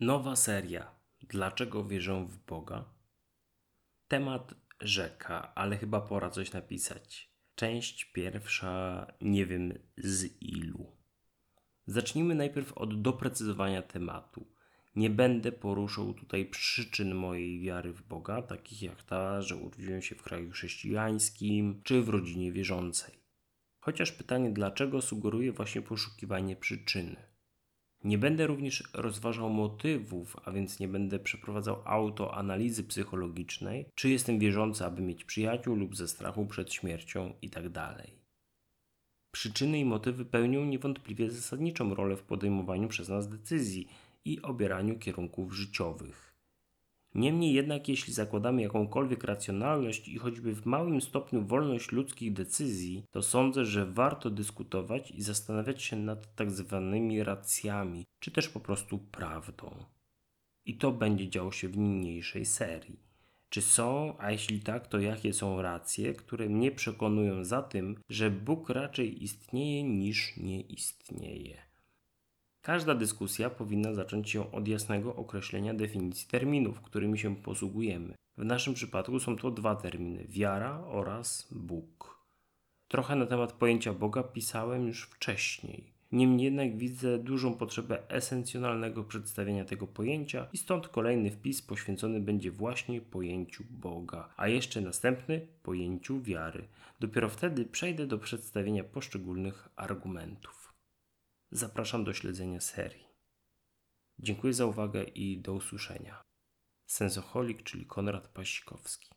Nowa seria. Dlaczego wierzę w Boga? Temat rzeka, ale chyba pora coś napisać. Część pierwsza, nie wiem z ilu. Zacznijmy najpierw od doprecyzowania tematu. Nie będę poruszał tutaj przyczyn mojej wiary w Boga, takich jak ta, że urodziłem się w kraju chrześcijańskim czy w rodzinie wierzącej. Chociaż pytanie dlaczego sugeruje właśnie poszukiwanie przyczyny. Nie będę również rozważał motywów, a więc nie będę przeprowadzał autoanalizy psychologicznej, czy jestem wierzący, aby mieć przyjaciół lub ze strachu przed śmiercią itd. Przyczyny i motywy pełnią niewątpliwie zasadniczą rolę w podejmowaniu przez nas decyzji i obieraniu kierunków życiowych. Niemniej jednak, jeśli zakładamy jakąkolwiek racjonalność i choćby w małym stopniu wolność ludzkich decyzji, to sądzę, że warto dyskutować i zastanawiać się nad tak zwanymi racjami, czy też po prostu prawdą. I to będzie działo się w niniejszej serii. Czy są, a jeśli tak, to jakie są racje, które mnie przekonują za tym, że Bóg raczej istnieje niż nie istnieje? Każda dyskusja powinna zacząć się od jasnego określenia definicji terminów, którymi się posługujemy. W naszym przypadku są to dwa terminy: wiara oraz Bóg. Trochę na temat pojęcia Boga pisałem już wcześniej. Niemniej jednak widzę dużą potrzebę esencjonalnego przedstawienia tego pojęcia i stąd kolejny wpis poświęcony będzie właśnie pojęciu Boga, a jeszcze następny pojęciu wiary. Dopiero wtedy przejdę do przedstawienia poszczególnych argumentów. Zapraszam do śledzenia serii. Dziękuję za uwagę i do usłyszenia. Sensoholik, czyli Konrad Pasikowski.